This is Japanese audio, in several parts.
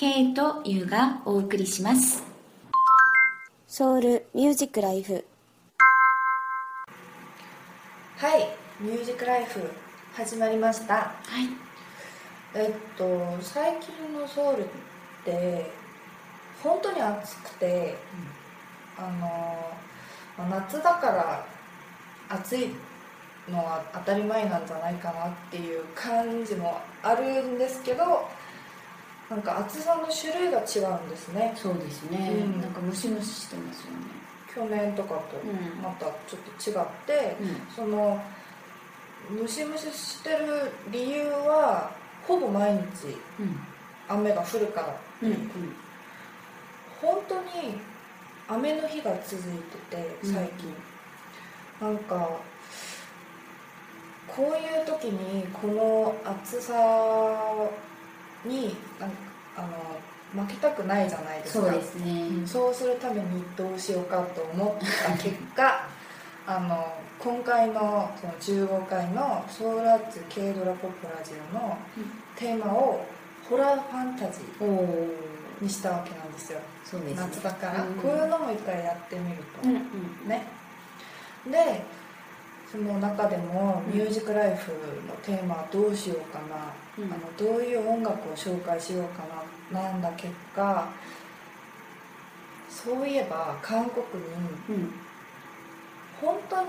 K と U がお送りします。ソウルミュージックライフ。はい、ミュージックライフ始まりました。はい。えっと最近のソウルって本当に暑くて、あのまあ夏だから暑いのは当たり前なんじゃないかなっていう感じもあるんですけど、なんか暑さの種類が違うんですね。そうですね、うん。なんかムシムシしてますよね。去年とかとうんまたちょっと違って。うん。そのムシムシしてる理由はほぼ毎日うん。雨が降るから。うん本当に雨の日が続いてて最近、なんかこういう時にこの暑さにあの負けたくないじゃないですか。そうですね、うんそうするためにどうしようかと思った結果 あの今回のその15回の「ソウルアッツ軽ドラポップラジオ」のテーマをホラーファンタジーにしたわけなんですよ。そうですね。夏だから、うん。こういうのも一回やってみると、うんうん。ね。でその中でも「ミュージックライフ」のテーマはどうしようかな、うん。あのどういう音楽を紹介しようかななんだ結果。そういえば韓国にうん。本当に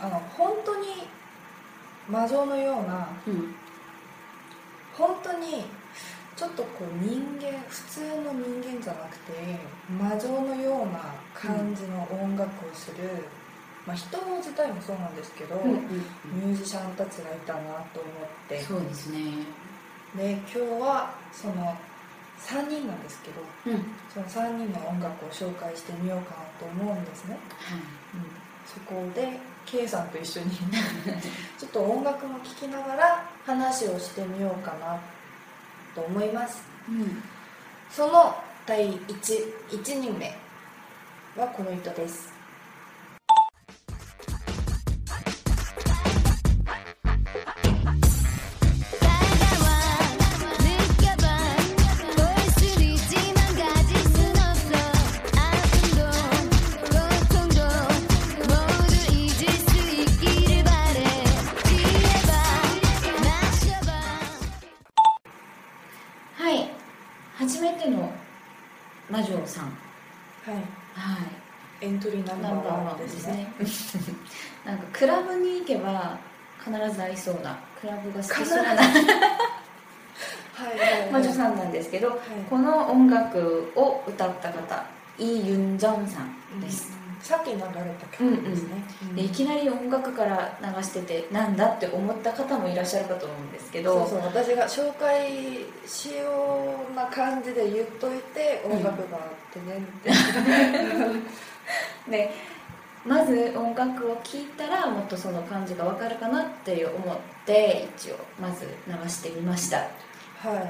あの本当に魔女のようなうん。本当にちょっとこう人間普通の人間じゃなくて魔女のような感じの音楽をする、まあ、人自体もそうなんですけど、うんうんミュージシャンたちがいたなと思って。そうですね。で今日はその3人なんですけどうん。その3人の音楽を紹介してみようかなと思うんですね、はい。うん、そこで K さんと一緒に ちょっと音楽も聴きながら話をしてみようかなと思います。うん。その第 1, 1人目はこの人ですクラブに行けば必ず会いそうなクラブが好きそうな。はいはいはい。魔女さんなんですけど、はい。この音楽を歌った方イ・ユンジョンさんです、うんさっき流れた曲ですね、うんでいきなり音楽から流しててなんだって思った方もいらっしゃるかと思うんですけど。そうそう私が紹介しような感じで言っといて音楽があってね。って、でまず音楽を聴いたらもっとその感じがわかるかなって思って一応まず流してみました。は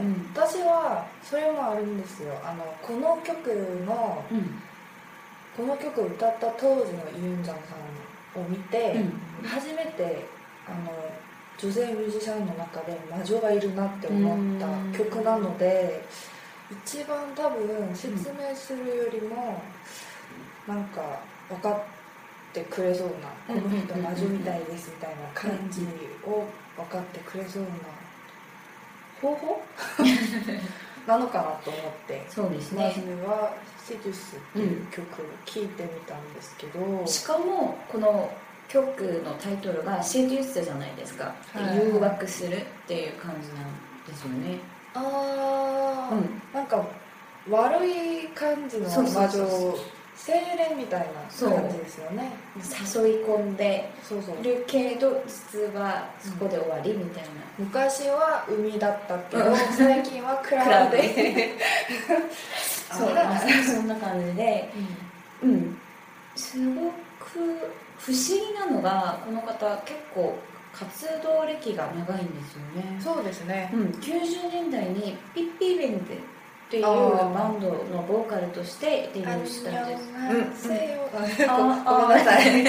い、うん。私はそれもあるんですよ。あのこの曲のうん。この曲を歌った当時のイ・ユンジャンさんを見て、うん。初めてあの女性ミュージシャンの中で魔女がいるなって思った曲なので一番多分説明するよりもなんか分かってくれそうな、うんこの人魔女みたいですみたいな感じを分かってくれそうな方法？なのかなと思って。そうですまずねは「セデュス」っていう曲を聴いてみたんですけど、しかもこの曲のタイトルが「セデュース」じゃないですか、はい誘惑するっていう感じなんですよね。ああ、うん。なんか悪い感じの魔女精霊みたいそう。な感じですよね。誘い込んで。るけど実はそこで終わりみたいな、昔は海だったけど、うん。最近はクラブで。そう。あまさにそんな感じで。うん。すごく不思議なのがこの方結構活動歴が長いんですよね。そうですね。うん、90年代にピッピーベンデっていうバンドのボーカルとしてデビューしたんです。ごめんなさい。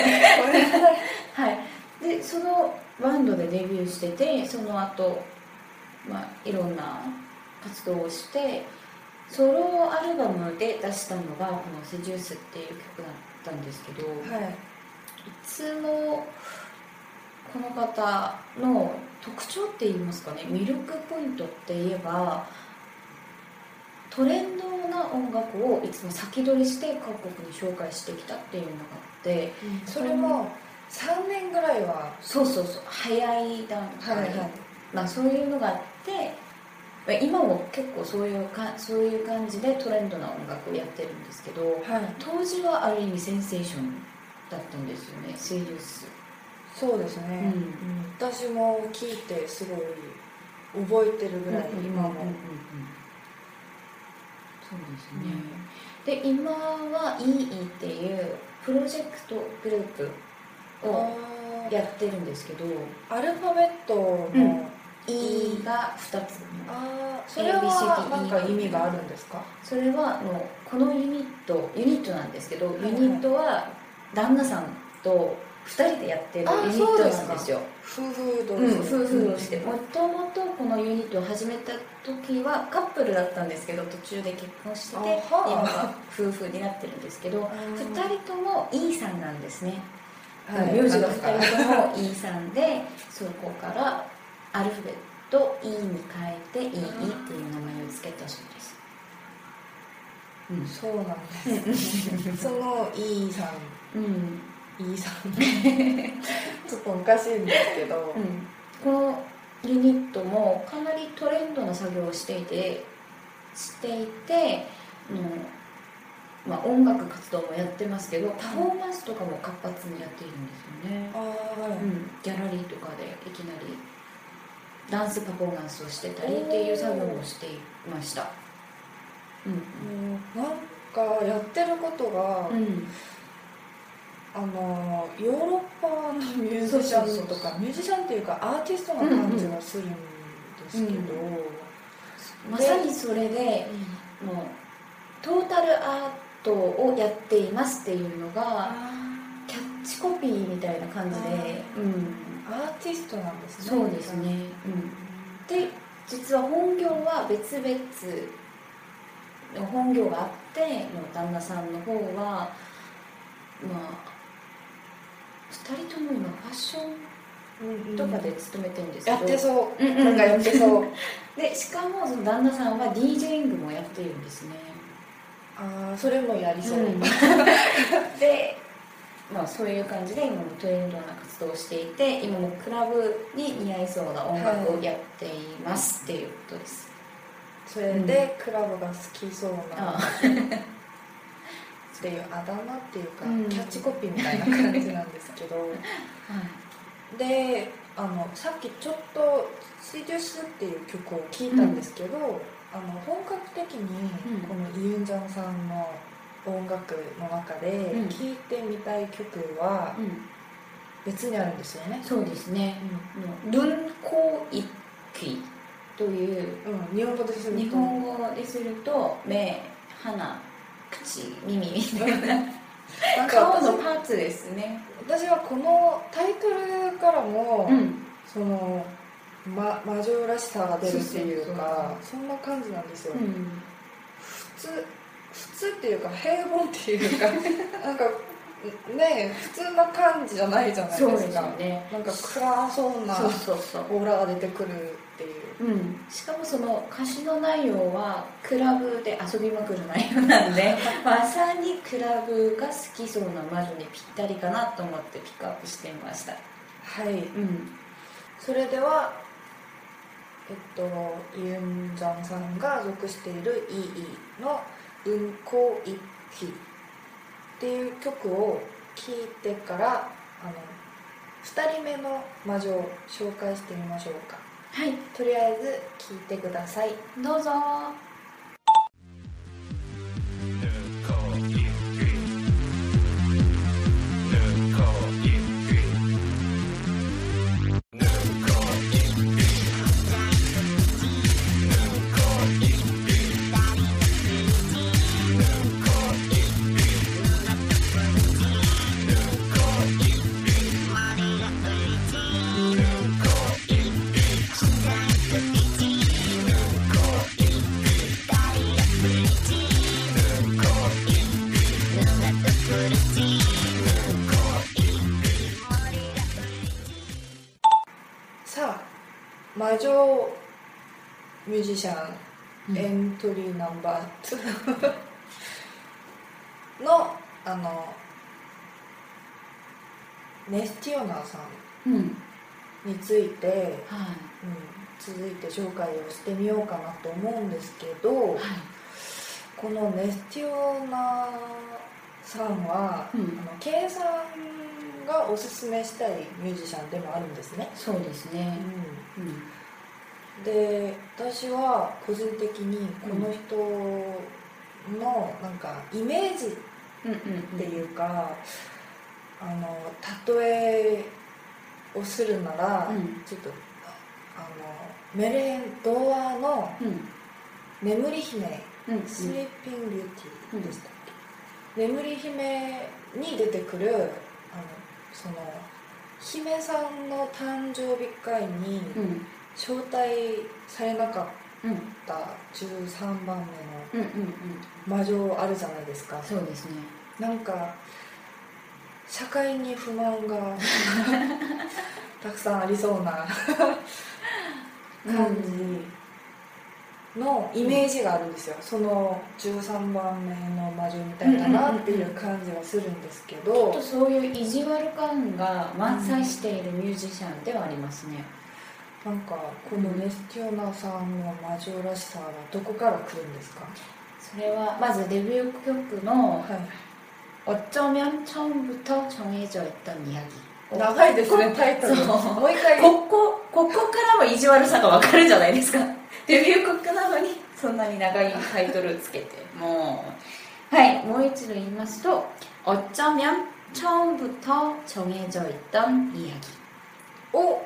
はい。でそのバンドでデビューしててその後、まあいろんな活動をしてソロアルバムで出したのがこの「セジュース」っていう曲だったんですけど、はい。いつもこの方の特徴って言いますかね魅力ポイントって言えばトレンドな音楽をいつも先取りして各国に紹介してきたっていうのがあってそれも3年ぐらいはそうそうそう早い段階、はいはい。まあ、そういうのがあってまあ今も結構そういうかそういう感じでトレンドな音楽をやってるんですけどはい。当時はある意味センセーションだったんですよねセイリウスそうですね、うん。うん。私も聞いてすごい覚えてるぐらい、今も、うんうんうんうんそうですね、で今は EE っていうプロジェクトグループをあやってるんですけどーアルファベットの、うん。E が2つあー。それは何か意味があるんですか？それはあのこのユニットユニットなんですけど、ユニットは旦那さんと2人でやってるあユニットなんですよ夫婦同うん、士、夫婦として。もともとこのユニットを始めた時はカップルだったんですけど途中で結婚して今は夫婦になってるんですけどあー2人とも E さんなんですね、はい。名字が2人とも E さんでそこからアルファベット E に変えて EE っていう名前を付けたそうです、うん。そうなんです その E さん。うん、E さん。ちょっとおかしいんですけど、うん、このユニットもかなりトレンドな作業をしていてしていて、うんまあ、音楽活動もやってますけどパフォーマンスとかも活発にやっているんですよね、ああはい、うん、ギャラリーとかでいきなりダンスパフォーマンスをしてたりっていう作業をしていました。うん。もうなんかやってることが、うんあのヨーロッパのミュージシャンとかミュージシャンっていうかアーティストな感じがするんですけど、まさにそれでもうトータルアートをやっていますっていうのがあキャッチコピーみたいな感じで、うん、ーアーティストなんですね。そうですね、うん、で実は本業は別々の本業があっての旦那さんの方はまあ2人とも今ファッショうんうんンとかで勤めてるんですけど、やってそう、うんうん。なんかやってそう。でしかもその旦那さんは DJing もやっているんですね。ああそれもやりそう、うん。で、まあ、そういう感じで今もトレンドな活動をしていて今もクラブに似合いそうな音楽をやっていますっていうことです、それでクラブが好きそうな、あ っていうあだ名っていうか、うんキャッチコピーみたいな感じなんですけど。はい。であのさっきちょっと「シデュス」っていう曲を聴いたんですけど、あの本格的にうん。このイ・ユンジャンさんの音楽の中でうん。聴いてみたい曲はうん、別にあるんですよね、そうですね「ルンコイキ」といううん。日本語ですると日本語ですると目鼻口耳みたいな。顔の私パーツですね。私はこのタイトルからも、うん。その、ま、魔女らしさが出るっていうかそんな感じなんですよ、うん。普通普通っていうか平凡っていうか なんかね普通な感じじゃないじゃないですか。よね。なんか暗そうなオーラが出てくるしかもその歌詞の内容はクラブで遊びまくる内容なんで まさにクラブが好きそうな魔女にぴったりかなと思ってピックアップしてみました。はい。うん。それではえっとユン・ジャンさんが属している EE の「うんこ一揆」っていう曲を聴いてからあの2人目の魔女を紹介してみましょうかはいとりあえず聞いてください。どうぞ。魔女ミュージシャン、うん。エントリーナンバー2 のあのネスティオナさん。うん。について、はい。うん、続いて紹介をしてみようかなと思うんですけど、はい。このネスティオナさんは、うん。あのさんがおすすめしたいミュージシャンでもあるんですね、そうですね。うん。うん。で私は個人的にこの人のなんかイメージっうんうんていうか、あの例えをするなら、うん。ちょっとあのメレン童話のうん「眠り姫」うんスリーピング・ビューティーでしたっけ、眠り姫に出てくるその姫さんの誕生日会にうん。招待されなかっうん。た13番目のうんうんうん。魔女あるじゃないですか。そうですね。なんか社会に不満が たくさんありそうな感じのイメージがあるんですよ、その13番目の魔女みたいだなっていう感じがするんですけちょっとどそういう意地悪感が満載しているミュージシャンではありますね、なんかこのネスティオナさんの魔女らしさはどこから来るんですかそれはまずデビュー曲のはい「어쩌면 처음부터 정해져 있던 이야기」長いですねタイトルそうもう一回ここここからも意地悪さがわかるじゃないですか デビュー曲なのにそんなに長いタイトルつけてもうはいもう一度言いますと「어쩌면 처음부터 정해져 있던 이야기」を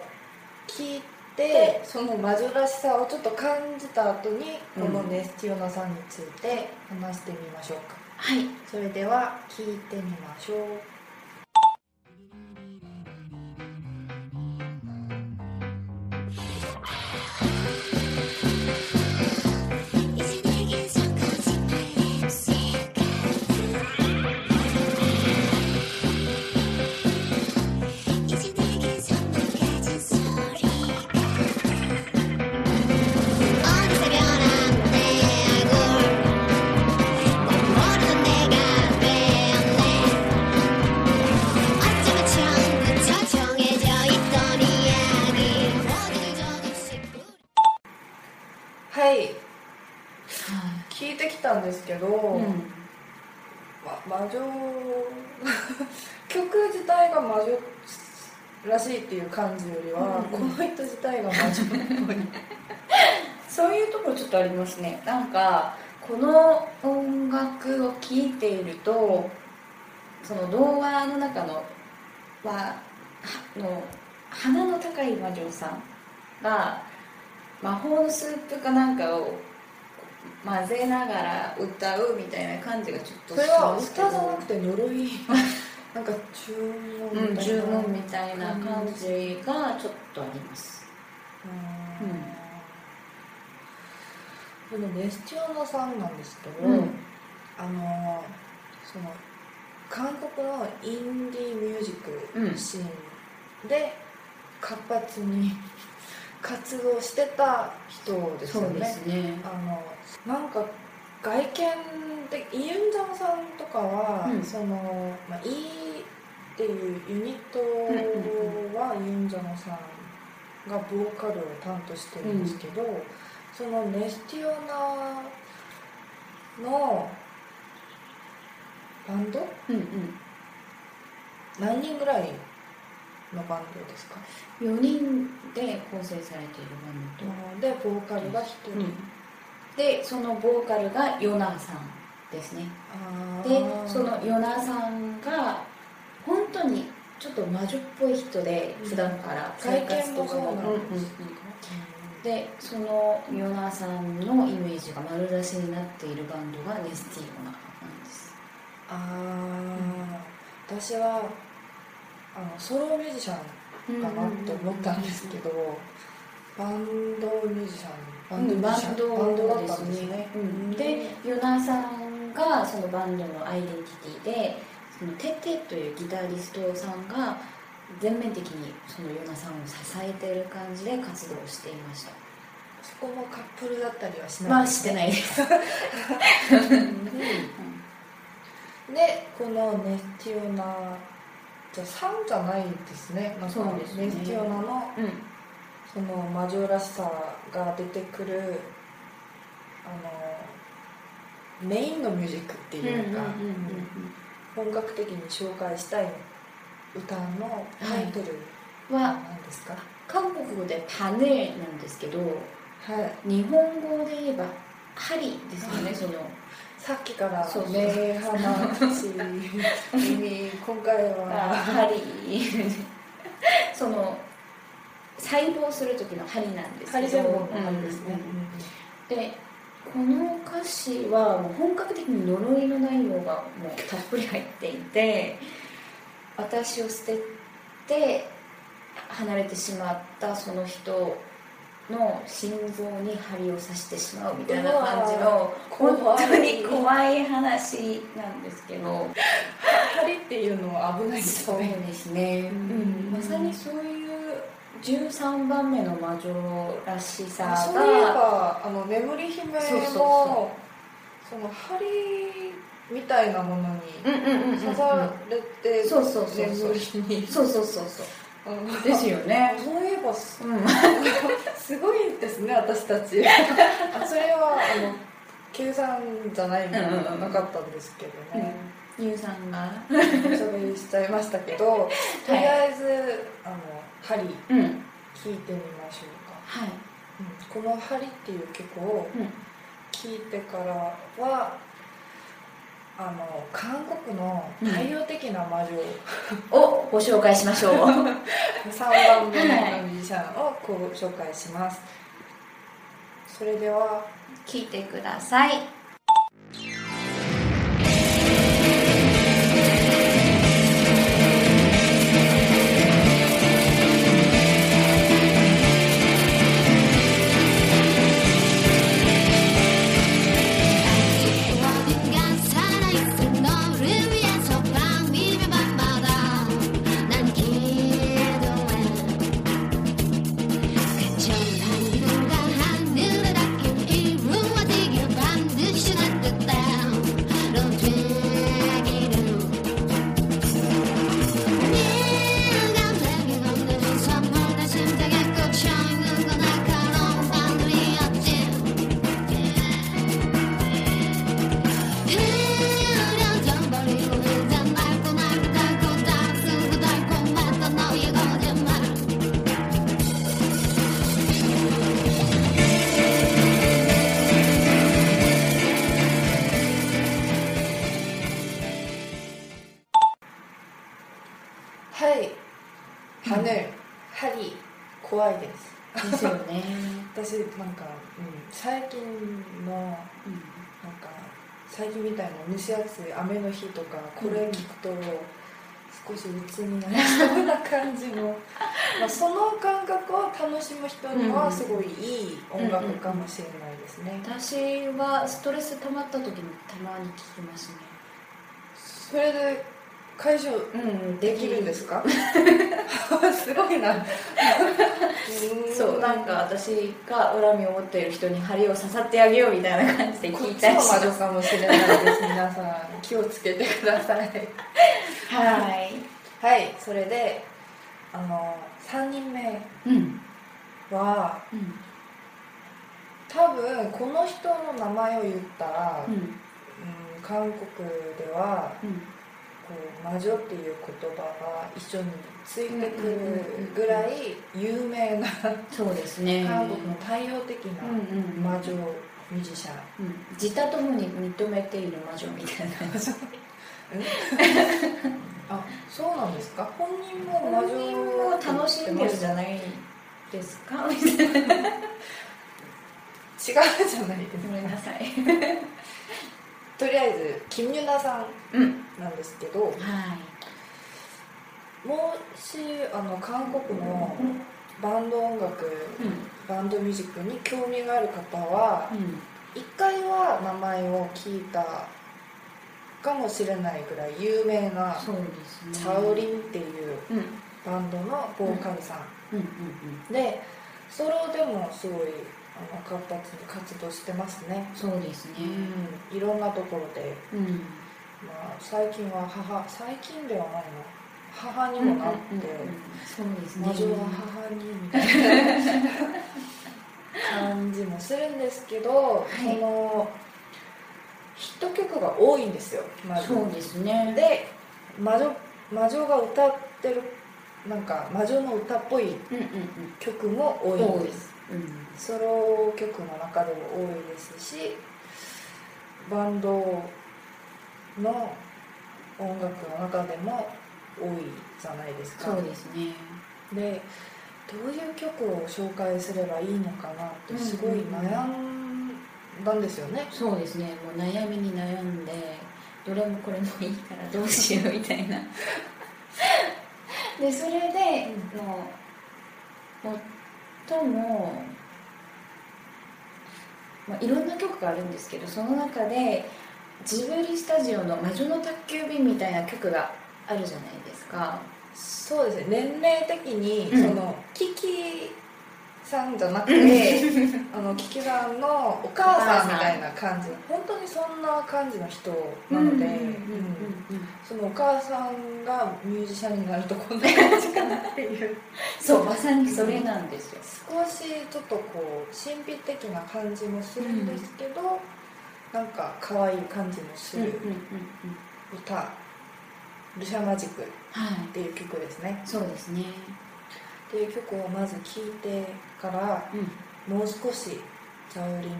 聞いてその魔女らしさをちょっと感じた後にこのネスティオナさんについて話してみましょうか、はいそれでは聞いてみましょう 感じよりは、うん。この人自体が魔女っぽい。そういうところちょっとありますね。なんかこの音楽を聴いているとその童話の中のははの鼻の高い魔女さんが魔法のスープかなんかを混ぜながら歌うみたいな感じがちょっとそれは歌じゃなくて呪い なんか注文うん、みたいな呪文みたいな感じがちょっとあります。うん。このネスティオナさんなんですけど、うん。あのその韓国のインディーミュージックシーンで活発に 活動してた人ですよね。そうですね。あのなんか外見でイ・ユンジャンさんとかは、うん。その、まあ、イっていうユニットはユンジャンさんがボーカルを担当してるんですけど、そのネスティオナのバンド？うんうん。何人ぐらいのバンドですか？4人で構成されているバンドと。でボーカルが1人、うん。でそのボーカルがヨナさんですね。でそのヨナさんが本当にちょっと魔女っぽい人でうん。普段から外見もそうなんうんうんうん。でそのヨナさんのイメージが丸出しになっているバンドがネスティオナなんです。ああ、私はあのソロミュージシャンかなって思ったんですけど、バンドミュージシャン。バンドミュージシャン、バンドだったんですね、うん。でヨナさんがそのバンドのアイデンティティでそのテテというギタリストさんが全面的にそのヨナさんを支えている感じで活動していました。そこもカップルだったりはしない？まあしてないです。でこのネスティオナじゃあ3じゃないですね。なんかそうですね。ネスティオナのうん。その魔女らしさが出てくるあのメインのミュージックっていうか、本格的に紹介したい歌のタイトルはは何ですか？韓国語でパネなんですけどはい。日本語で言えば針ですよねその。さっきから目鼻口耳今回は。針。その細胞する時の針なんですけど。ハリセンボンの針ですね、でこの歌詞はもう本格的に呪いの内容がもうたっぷり入っていて私を捨てて離れてしまったその人の心臓に針を刺してしまうみたいな感じの本当に怖い話なんですけど。針っていうのは危ないですそうねですね、うん。まさにそういう13番目の魔女らしさあそういえがばあの眠り姫もその針みたいなものにうんうんうんうん刺されて眠りに。そうそうそうそう。うん。ですよね。そういえばすうん。すごいですね私たち。あそれはあの計算じゃないのうんうんうんなかったんですけどね、乳酸が。おしゃべりしちゃいましたけど とりあえずあの針うん。聞いてみましょうか、はい。うんこの「針」っていう曲をうん。聞いてからは、あの韓国の代表的な魔女、をご紹介しましょう。3番目のミュージシャンをご紹介します。それでは聞いてください怖いです。ですよね。私なんか、うん、最近のなんか最近みたいな蒸し暑い雨の日とかこれ聞くと少し鬱になりそうな感じのまあその感覚を楽しむ人にはすごいいい音楽かもしれないですね。私はストレス溜まった時にたまに聞きますね。それで解消うんできるんですか？すごいな。うん。そうなんか私が恨みを持っている人に針を刺さってあげようみたいな感じで聞いたりします。も魔女かもしれないです皆さん。気をつけてください。はい。はい。それであの3人目うん。はうん。多分この人の名前を言ったら、うん。うん韓国ではうんこう魔女っていう言葉が一緒についてくるぐらい有名なそうですね。韓国の対応的な魔女ミュージシャン。うん。自他ともに認めている魔女みたいな。あそうなんですか？本人も魔本女人も楽しんでるじゃいないですか？みたいな違うじゃないですか。ごめんなさいとりあえずキム・ユナさんうん。なんですけどはい。もしあの韓国のバンド音楽うん。バンドミュージックに興味がある方はうん。一回は名前を聞いたかもしれないぐらい有名なそうですね。チャオリンっていううん。うんバンドのボーカルさん、うん。うん。でソロでもすごいあの活発に活動してますね、そうですね。うん、いろんなところで、うん。まあ、最近は母最近ではないの。母にもなって、そうですね。魔女は母にみたいな感じもするんですけど、い。そのヒット曲が多いんですよ魔女そうですね。で魔女魔女が歌ってるなんか魔女の歌っぽいうんうん曲も多うんいんですうん。ソロ曲の中でも多いですしバンドの音楽の中でも多いじゃないですか。そうですね。でどういう曲を紹介すればいいのかなってすごい悩んだんですよね、そうですね。もう悩みに悩んでどれもこれもいいからどうしようみたいな。でそれでもう最も、まあ、いろんな曲があるんですけどその中でジブリスタジオの「魔女の宅急便」みたいな曲があるじゃないですか。そうですね。年齢的に、うん。そのキキさんじゃなくてあのキキさんのお母さんみたいな感じ。本当にそんな感じの人なので、うん。そのお母さんがミュージシャンになるとこんな感じかなっていう。そうまさにそれなんですよ。少しちょっとこう神秘的な感じもするんですけど、なんか可愛い感じもする。歌「ルシャマジック」っはいていう曲ですね。そうですねっていう曲をまず聴いてからうん。もう少しチャオリン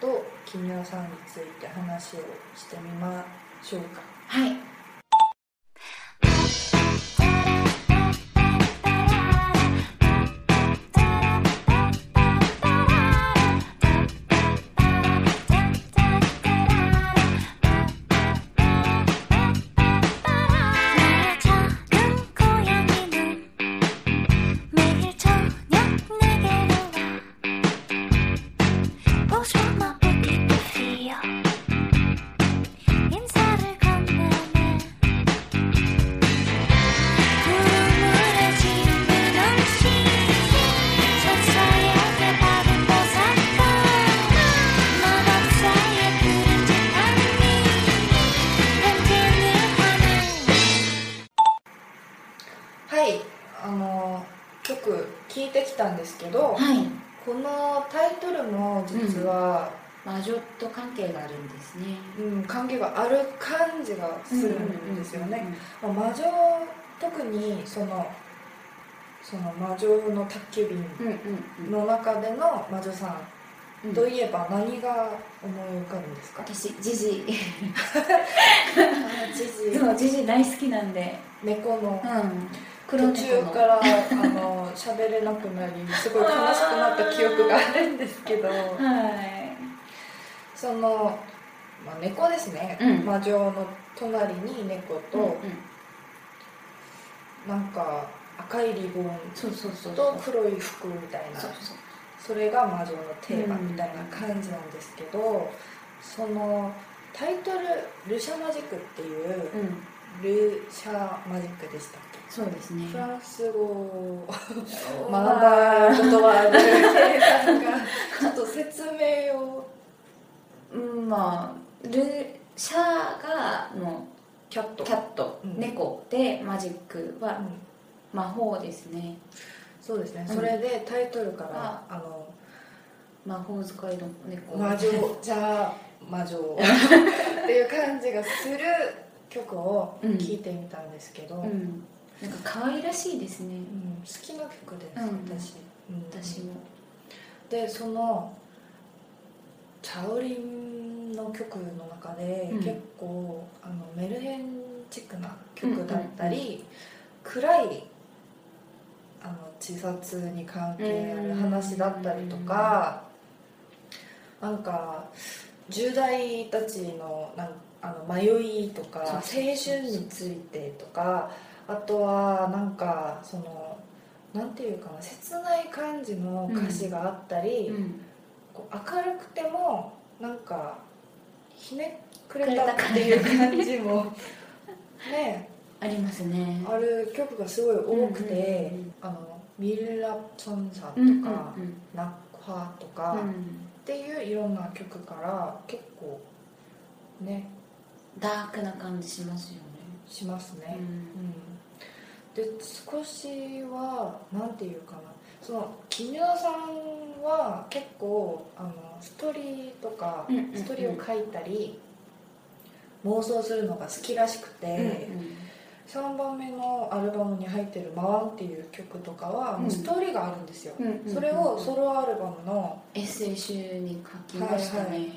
とキミオさんについて話をしてみましょうか。はいはいこのタイトルも実は、魔女と関係があるんですね。うん関係がある感じがするんですよね、まあ魔女特にそのその魔女の宅急便うんうんうん。の中での魔女さうんんといえば何が思い浮かぶんですか、私ジジ あジジそうジジ大好きなんで。猫の。うん。黒途中からあの喋れなくなりすごい悲しくなった記憶があるんですけどはい。その、まあ、猫ですね、うん。魔女の隣に猫と、うんうん。なんか赤いリボンと黒い服みたいなそれが魔女のテーマみたいな感じなんですけど、そのタイトル「ルシャマジック」っていううんル・シャーマジックでしたっけ？そうですね。フランス語。を学んまだことはあるけさんがちょっと説明を。うんまあルシャーがのキャット。キャット、うん。猫でマジックはうん。魔法ですね。そうですね、うん。それでタイトルからああの魔法使いの猫。魔女じゃあ魔女 っていう感じがする曲を聴いてみたんですけど、うん。うんなんか可愛らしいですね。好きな曲です、うん。私、うん。私も。でそのチャオリンの曲の中で、うん。結構あのメルヘンチックな曲だったり、暗いあの自殺に関係ある話だったりとか、なんか10代たちのなんあの迷いとか青春についてとかあとはなんかそのなんていうかな切ない感じの歌詞があったり、うん。こう明るくてもなんかひねくれたっていう感じも ね。ありますね。ある曲がすごい多くて、うんうんうんあのミルラ・ソンさんとか、うんうんうん。ナックハとか、っうん。ていういろんな曲から結構ねダークな感じしますよね。しますね、うん。うん。で少しはなんていうかな。その木村さんは結構あのストーリーとか、うんうんうん。ストーリーを書いたり妄想するのが好きらしくて、うん3番目のアルバムに入ってる「マワン」っていう曲とかはもうストーリーがあるんですよ、うんうんそれをソロアルバムのエッセイ集に書きましたね、はいはい。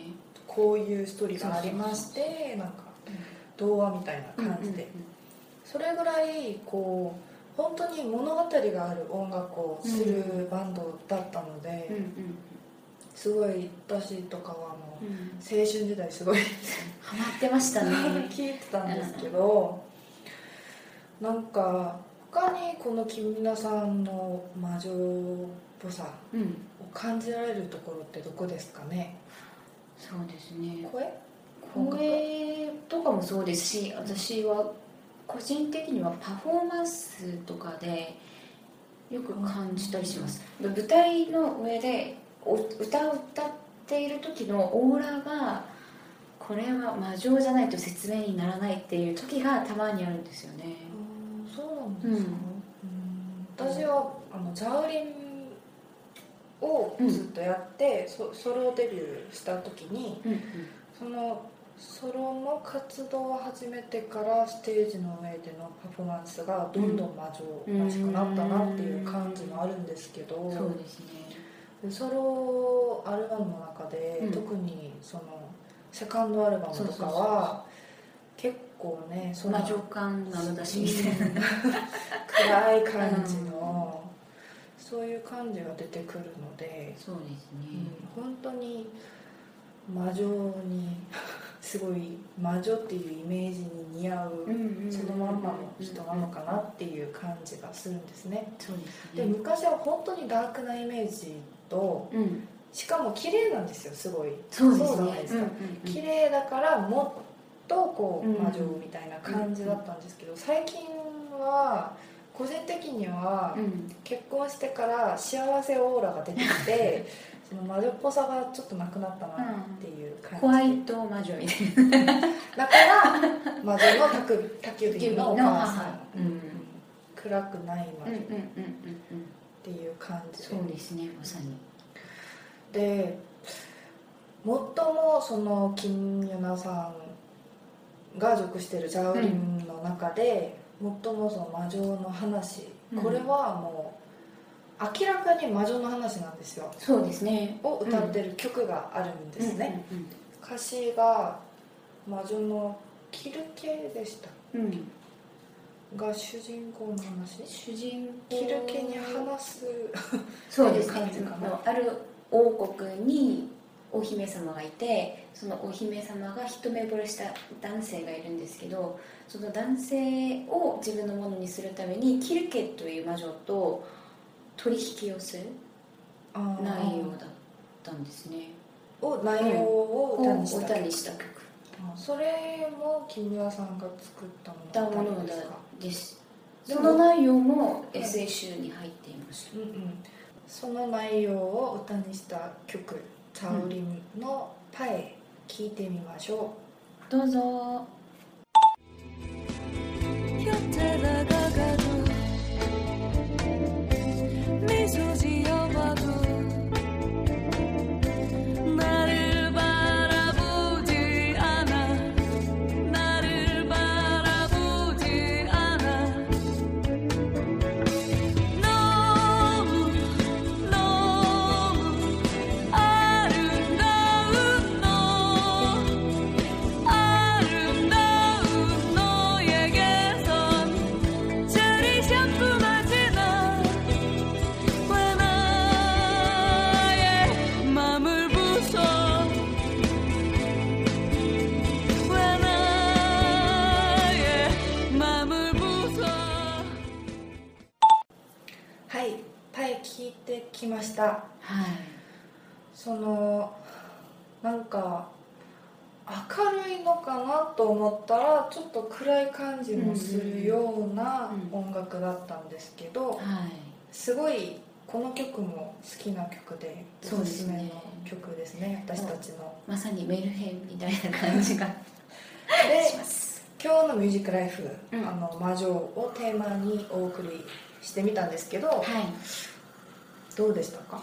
こういうストーリーがありましてなんか童話みたいな感じで、それぐらいこう本当に物語がある音楽をするバンドだったので、すごい私とかはもう青春時代すごいハマってましたね。聞いてたんですけど、なんか他にこの木村さんの魔女っぽさうん。を感じられるところってどこですかね？そうですね。声？声とかもそうですし私は個人的にはパフォーマンスとかでよく感じたりします。舞台の上でお歌を歌っている時のオーラがこれは魔女じゃないと説明にならないっていう時がたまにあるんですよね。そうなんですか、うん。私はあのジャオリンをずっとやって、ソソロデビューした時にうんうん。そのソロの活動を始めてからステージの上でのパフォーマンスがどんどん魔女らしくなったなっていう感じもあるんですけど、そうですね。でソロアルバムの中で、うん。特にそのセカンドアルバムとかは結構ねその魔女感なのだしみたいな。暗い感じの、そういう感じが出てくるので、そうですうんね、本当に魔女にすごい魔女っていうイメージに似合う、そのまんまの人なのかなっていう感じがするんですね。で昔は本当にダークなイメージとうん。しかも綺麗なんですよすごい。そうじゃないですか、うんうんうん。綺麗だからもっとこううん魔女みたいな感じだったんですけど最近は個人的にはうん。結婚してから幸せオーラが出てきて その魔女っぽさがちょっとなくなったなっていうホワイト魔女みたいな。だから魔女の宅宅急便のお母さん、うん暗くない魔女っうん。うん。うんうんうんていう感じ。で、そうですねまさに。で最もその金ユナさんが属しているジャオリンの中で、最もその魔女の話、うん。これはもう明らかに魔女の話なんですよ。そうですね。を歌ってる曲があるんですね、うん。歌詞が魔女のキルケでしたうんうん。が主人公の話？主人公。キルケに話す そうですね。ある王国にお姫様がいてそのお姫様が一目惚れした男性がいるんですけどその男性を自分のものにするためにキルケという魔女と取引をするあー。内容だったんですね。を内容を歌にしたを歌にした曲。あそれも木村さんが作ったもののですかですその内容もエッセイ集に入っています。うんうん。その内容を歌にした曲「チャオリンのパエ」聞いてみましょどうぞ Hadi yol ちょっと暗い感じもするようなうん音楽だったんですけどはい。すごいこの曲も好きな曲でそうですね。おすすめの曲ですね私たちの。まさにメルヘンみたいな感じが。しでます。今日の「ミュージックライフ」うん。あの魔女をテーマにお送りしてみたんですけどはい。どうでしたか？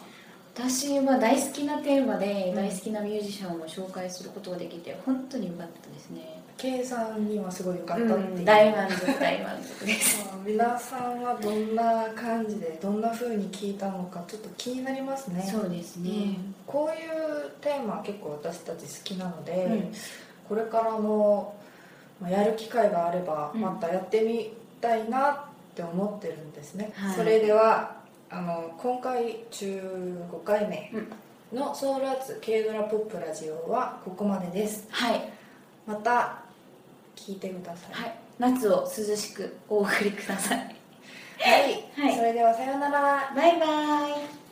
私は大好きなテーマでうん。大好きなミュージシャンを紹介することができて本当に良かったですね、計算にはすごい良かったっていう、大満足大満足です。まあ皆さんはどんな感じでどんな風に聞いたのかちょっと気になりますね。そうですね、うん。こういうテーマ結構私たち好きなので、うん。これからもまあやる機会があればうん。またやってみたいなって思ってるんですね、はい。それではあの今回15回目のソウルアーツ K ドラポップラジオはここまでです。はい、また聞いてください。はい、夏を涼しくお送りください。はい、はい。それではさようなら。バイバイ